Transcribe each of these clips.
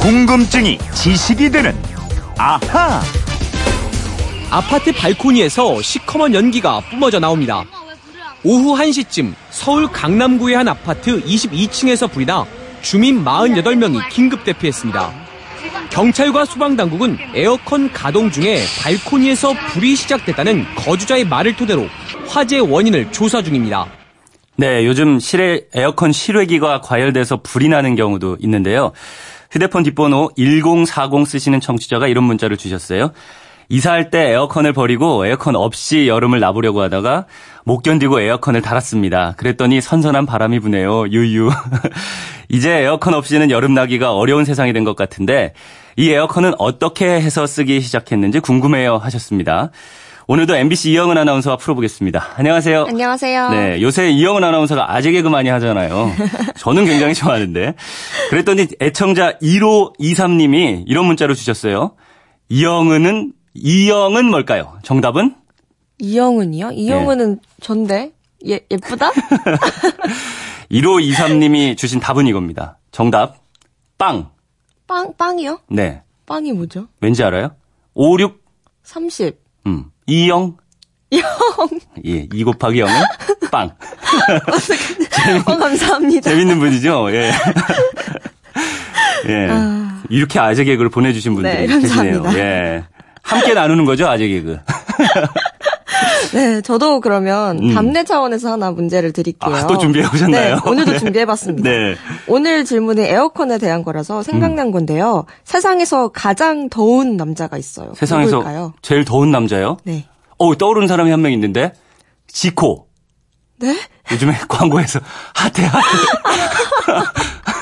궁금증이 지식이 되는 아하. 아파트 발코니에서 시커먼 연기가 뿜어져 나옵니다. 오후 1시쯤 서울 강남구의 한 아파트 22층에서 불이 나 주민 48명이 긴급 대피했습니다. 경찰과 소방당국은 에어컨 가동 중에 발코니에서 불이 시작됐다는 거주자의 말을 토대로 화재 원인을 조사 중입니다. 네, 요즘 실외 에어컨 실외기가 과열돼서 불이 나는 경우도 있는데요. 휴대폰 뒷번호 1040 쓰시는 청취자가 이런 문자를 주셨어요. 이사할 때 에어컨을 버리고 에어컨 없이 여름을 나보려고 하다가 못 견디고 에어컨을 달았습니다. 그랬더니 선선한 바람이 부네요. 유유. 이제 에어컨 없이는 여름 나기가 어려운 세상이 된 것 같은데 이 에어컨은 어떻게 해서 쓰기 시작했는지 궁금해요 하셨습니다. 오늘도 MBC 이영은 아나운서와 풀어보겠습니다. 안녕하세요. 안녕하세요. 네, 요새 이영은 아나운서가 아재 개그 많이 하잖아요. 저는 굉장히 좋아하는데. 그랬더니 애청자 1523님이 이런 문자로 주셨어요. 이영은은 이영은 뭘까요? 정답은? 이영은이요? 이영은은 전데 예, 예쁘다? 1523님이 주신 답은 이겁니다. 정답 빵. 빵, 빵이요? 네. 빵이 뭐죠? 왠지 알아요? 56 30. 음. 이영 영. 예, 2 곱하기 0은 빵. 어, 감사합니다. 재밌는 분이죠? 예. 예. 아. 이렇게 아재 개그를 보내주신 분들이 네, 계시네요. 예. 함께 나누는 거죠, 아재 개그. 네, 저도 그러면 음. 답례 차원에서 하나 문제를 드릴게요. 아, 또 준비해 오셨나요? 네, 오늘도 네. 준비해 봤습니다. 네. 오늘 질문이 에어컨에 대한 거라서 생각난 음. 건데요. 세상에서 가장 더운 남자가 있어요. 세상에서 누구일까요? 제일 더운 남자요? 네. 어, 떠오르는 사람이 한 명 있는데. 지코. 네? 요즘에 광고에서 핫해, 핫해.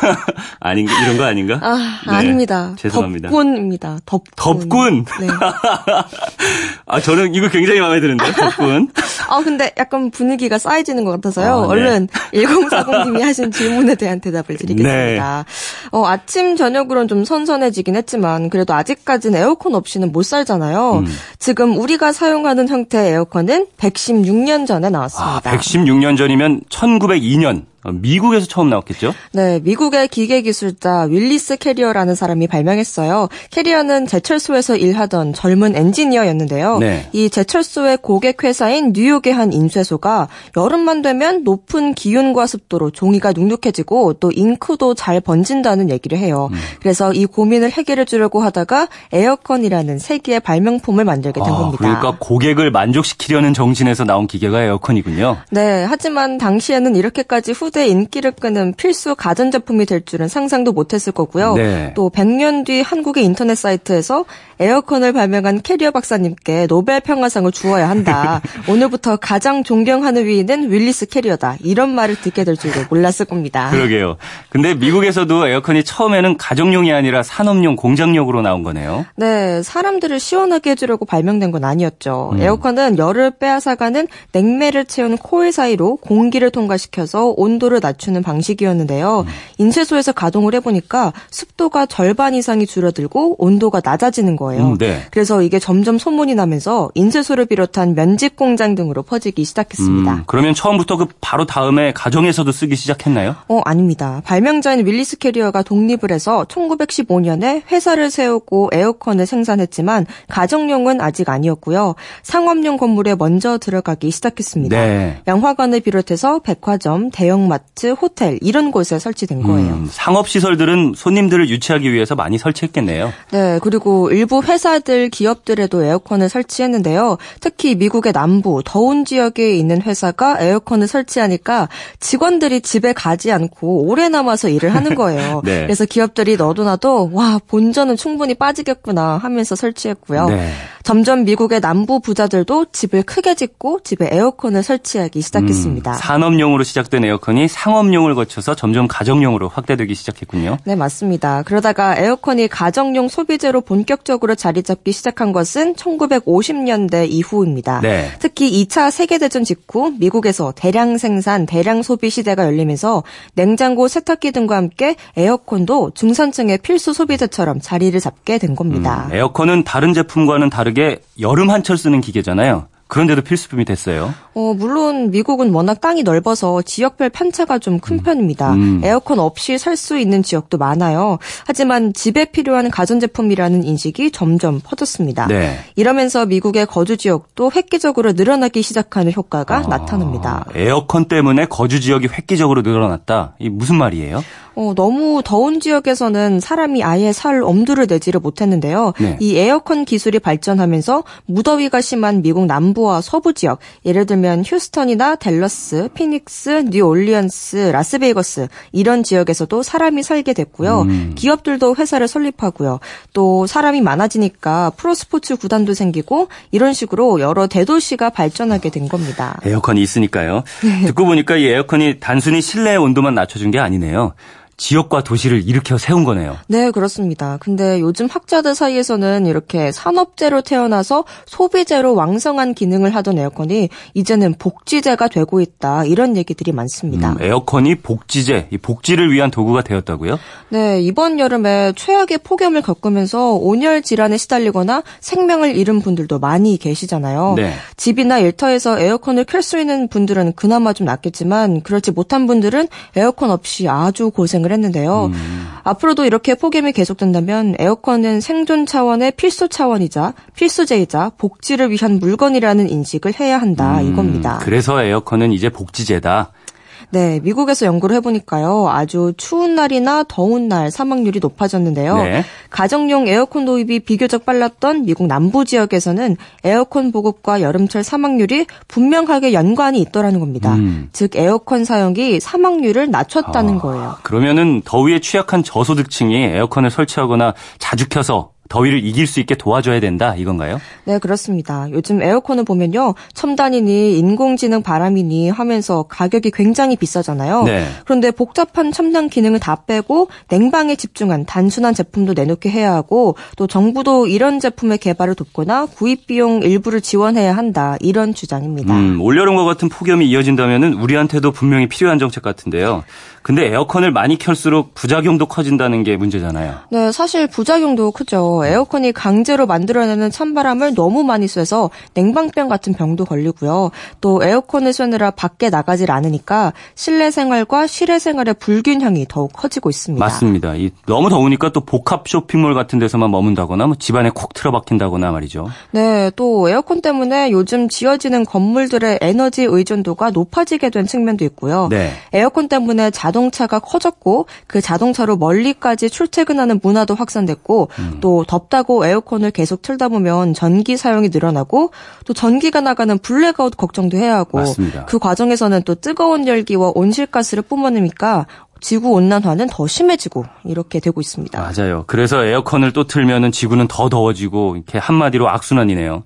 아닌가? 이런 거 아닌가? 아, 네, 아닙니다. 죄송합니다. 덥군입니다. 덥군. 덥군. 네. 아, 저는 이거 굉장히 마음에 드는데, 덥군. 아, 근데 약간 분위기가 쌓여지는 것 같아서요. 아, 네. 얼른 1040님이 하신 질문에 대한 대답을 드리겠습니다. 네. 어, 아침, 저녁으로는 좀 선선해지긴 했지만, 그래도 아직까지는 에어컨 없이는 못 살잖아요. 음. 지금 우리가 사용하는 형태의 에어컨은 116년 전에 아, 나왔습니다. 116년 전이면 1902년. 어, 미국에서 처음 나왔겠죠? 네, 미국의 기계기술자 윌리스 캐리어라는 사람이 발명했어요. 캐리어는 제철소에서 일하던 젊은 엔지니어였는데요. 네. 이 제철소의 고객 회사인 뉴욕의 한 인쇄소가 여름만 되면 높은 기온과 습도로 종이가 눅눅해지고 또 잉크도 잘 번진다는 얘기를 해요. 음. 그래서 이 고민을 해결해 주려고 하다가 에어컨이라는 세기의 발명품을 만들게 된 아, 겁니다. 그러니까 고객을 만족시키려는 정신에서 나온 기계가 에어컨이군요. 네, 하지만 당시에는 이렇게까지 후대 인기를 끄는 필수 가전 제품이 될 줄은 상상도 못했을 거고요. 네. 또 100년 뒤 한국의 인터넷 사이트에서 에어컨을 발명한 캐리어 박사님께 노벨 평화상을 주어야 한다. 오늘부터 가장 존경하는 위인은 윌리스 캐리어다. 이런 말을 듣게 될 줄도 몰랐을 겁니다. 그러게요. 근데 미국에서도 에어컨이 처음에는 가정용이 아니라 산업용, 공장용으로 나온 거네요. 네, 사람들을 시원하게 해주려고 발명된 건 아니었죠. 음. 에어컨은 열을 빼앗아가는 냉매를 채운 코일 사이로 공기를 통과시켜서 온도를 낮추는 방식이었는데요. 음. 인쇄소에서 가동을 해보니까 습도가 절반 이상이 줄어들고 온도가 낮아지는 거예요. 음, 네. 그래서 이게 점점 소문이 나면서 인쇄소를 비롯한 면직 공장 등으로 퍼지기 시작했습니다. 음, 그러면 처음부터 그 바로 다음에 가정에서도 쓰기 시작했나요? 어, 아닙니다. 발명자인 윌리스 캐리어가 독립을 해서 1915년에 회사를 세우고 에어컨을 생산했지만 가정용은 아직 아니었고요. 상업용 건물에 먼저 들어가기 시작했습니다. 네. 양화관을 비롯해서 백화점, 대형마트, 호텔 이런 곳에 설치된 거예요. 음, 상업시설들은 손님들을 유치하기 위해서 많이 설치했겠네요. 네, 그리고 일부 회사들, 기업들에도 에어컨을 설치했는데요. 특히 미국의 남부, 더운 지역에 있는 회사가 에어컨을 설치하니까 직원들이 집에 가지 않고 오래 남아서 일을 하는 거예요. 네. 그래서 기업들이 너도나도 와, 본전은 충분히 빠지겠구나 하면서 설치했고요. 네. 점점 미국의 남부 부자들도 집을 크게 짓고 집에 에어컨을 설치하기 시작했습니다. 음, 산업용으로 시작된 에어컨이 상업용을 거쳐서 점점 가정용으로 확대되기 시작했군요. 네, 맞습니다. 그러다가 에어컨이 가정용 소비재로 본격적으로 자리 잡기 시작한 것은 1950년대 이후입니다. 네. 특히 2차 세계대전 직후 미국에서 대량 생산, 대량 소비 시대가 열리면서 냉장고, 세탁기 등과 함께 에어컨도 중산층의 필수 소비재처럼 자리를 잡게 된 겁니다. 음, 에어컨은 다른 제품과는 다르게 여름 한철 쓰는 기계잖아요. 그런데도 필수품이 됐어요. 어, 물론 미국은 워낙 땅이 넓어서 지역별 편차가 좀큰 편입니다. 음. 에어컨 없이 살 수 있는 지역도 많아요. 하지만 집에 필요한 가전제품이라는 인식이 점점 퍼졌습니다. 네. 이러면서 미국의 거주 지역도 획기적으로 늘어나기 시작하는 효과가 아, 나타납니다. 에어컨 때문에 거주 지역이 획기적으로 늘어났다. 이 무슨 말이에요? 어, 너무 더운 지역에서는 사람이 아예 살 엄두를 내지를 못했는데요. 네. 이 에어컨 기술이 발전하면서 무더위가 심한 미국 남부와 서부 지역, 예를 들면 휴스턴이나 댈러스, 피닉스, 뉴올리언스, 라스베이거스 이런 지역에서도 사람이 살게 됐고요. 음. 기업들도 회사를 설립하고요. 또 사람이 많아지니까 프로스포츠 구단도 생기고 이런 식으로 여러 대도시가 발전하게 된 겁니다. 에어컨이 있으니까요. 듣고 보니까 이 에어컨이 단순히 실내 온도만 낮춰준 게 아니네요. 지역과 도시를 일으켜 세운 거네요. 네, 그렇습니다. 근데 요즘 학자들 사이에서는 이렇게 산업재로 태어나서 소비재로 왕성한 기능을 하던 에어컨이 이제는 복지재가 되고 있다. 이런 얘기들이 많습니다. 음, 에어컨이 복지제, 이 복지를 위한 도구가 되었다고요? 네, 이번 여름에 최악의 폭염을 겪으면서 온열 질환에 시달리거나 생명을 잃은 분들도 많이 계시잖아요. 네. 집이나 일터에서 에어컨을 켤 수 있는 분들은 그나마 좀 낫겠지만 그렇지 못한 분들은 에어컨 없이 아주 고생을 했는데요. 앞으로도 이렇게 폭염이 계속된다면 에어컨은 생존 차원의 필수 차원이자 필수제이자 복지를 위한 물건이라는 인식을 해야 한다 음, 이겁니다. 그래서 에어컨은 이제 복지제다. 네, 미국에서 연구를 해보니까요. 아주 추운 날이나 더운 날 사망률이 높아졌는데요. 네. 가정용 에어컨 도입이 비교적 빨랐던 미국 남부 지역에서는 에어컨 보급과 여름철 사망률이 분명하게 연관이 있더라는 겁니다. 음. 즉 에어컨 사용이 사망률을 낮췄다는 아, 거예요. 그러면은 더위에 취약한 저소득층이 에어컨을 설치하거나 자주 켜서 더위를 이길 수 있게 도와줘야 된다 이건가요? 네, 그렇습니다. 요즘 에어컨을 보면요. 첨단이니 인공지능 바람이니 하면서 가격이 굉장히 비싸잖아요. 네. 그런데 복잡한 첨단 기능을 다 빼고 냉방에 집중한 단순한 제품도 내놓게 해야 하고 또 정부도 이런 제품의 개발을 돕거나 구입 비용 일부를 지원해야 한다. 이런 주장입니다. 음, 올여름과 같은 폭염이 이어진다면은 우리한테도 분명히 필요한 정책 같은데요. 근데 에어컨을 많이 켤수록 부작용도 커진다는 게 문제잖아요. 네, 사실 부작용도 크죠. 에어컨이 강제로 만들어내는 찬바람을 너무 많이 쐬서 냉방병 같은 병도 걸리고요. 또 에어컨을 쐬느라 밖에 나가질 않으니까 실내 생활과 실외 생활의 불균형이 더욱 커지고 있습니다. 맞습니다. 이 너무 더우니까 또 복합 쇼핑몰 같은 데서만 머문다거나 뭐 집안에 콕 틀어박힌다거나 말이죠. 네, 또 에어컨 때문에 요즘 지어지는 건물들의 에너지 의존도가 높아지게 된 측면도 있고요. 네. 에어컨 때문에 자동차가 커졌고 그 자동차로 멀리까지 출퇴근하는 문화도 확산됐고 음. 또 덥다고 에어컨을 계속 틀다 보면 전기 사용이 늘어나고 또 전기가 나가는 블랙아웃 걱정도 해야 하고 맞습니다. 그 과정에서는 또 뜨거운 열기와 온실가스를 뿜어내니까 지구 온난화는 더 심해지고 이렇게 되고 있습니다. 맞아요. 그래서 에어컨을 또 틀면은 지구는 더 더워지고 이렇게 한마디로 악순환이네요.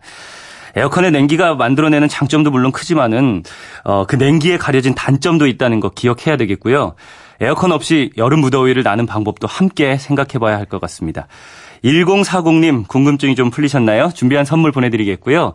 에어컨의 냉기가 만들어내는 장점도 물론 크지만은 어, 그 냉기에 가려진 단점도 있다는 거 기억해야 되겠고요. 에어컨 없이 여름 무더위를 나는 방법도 함께 생각해봐야 할 것 같습니다. 1040님 궁금증이 좀 풀리셨나요? 준비한 선물 보내드리겠고요.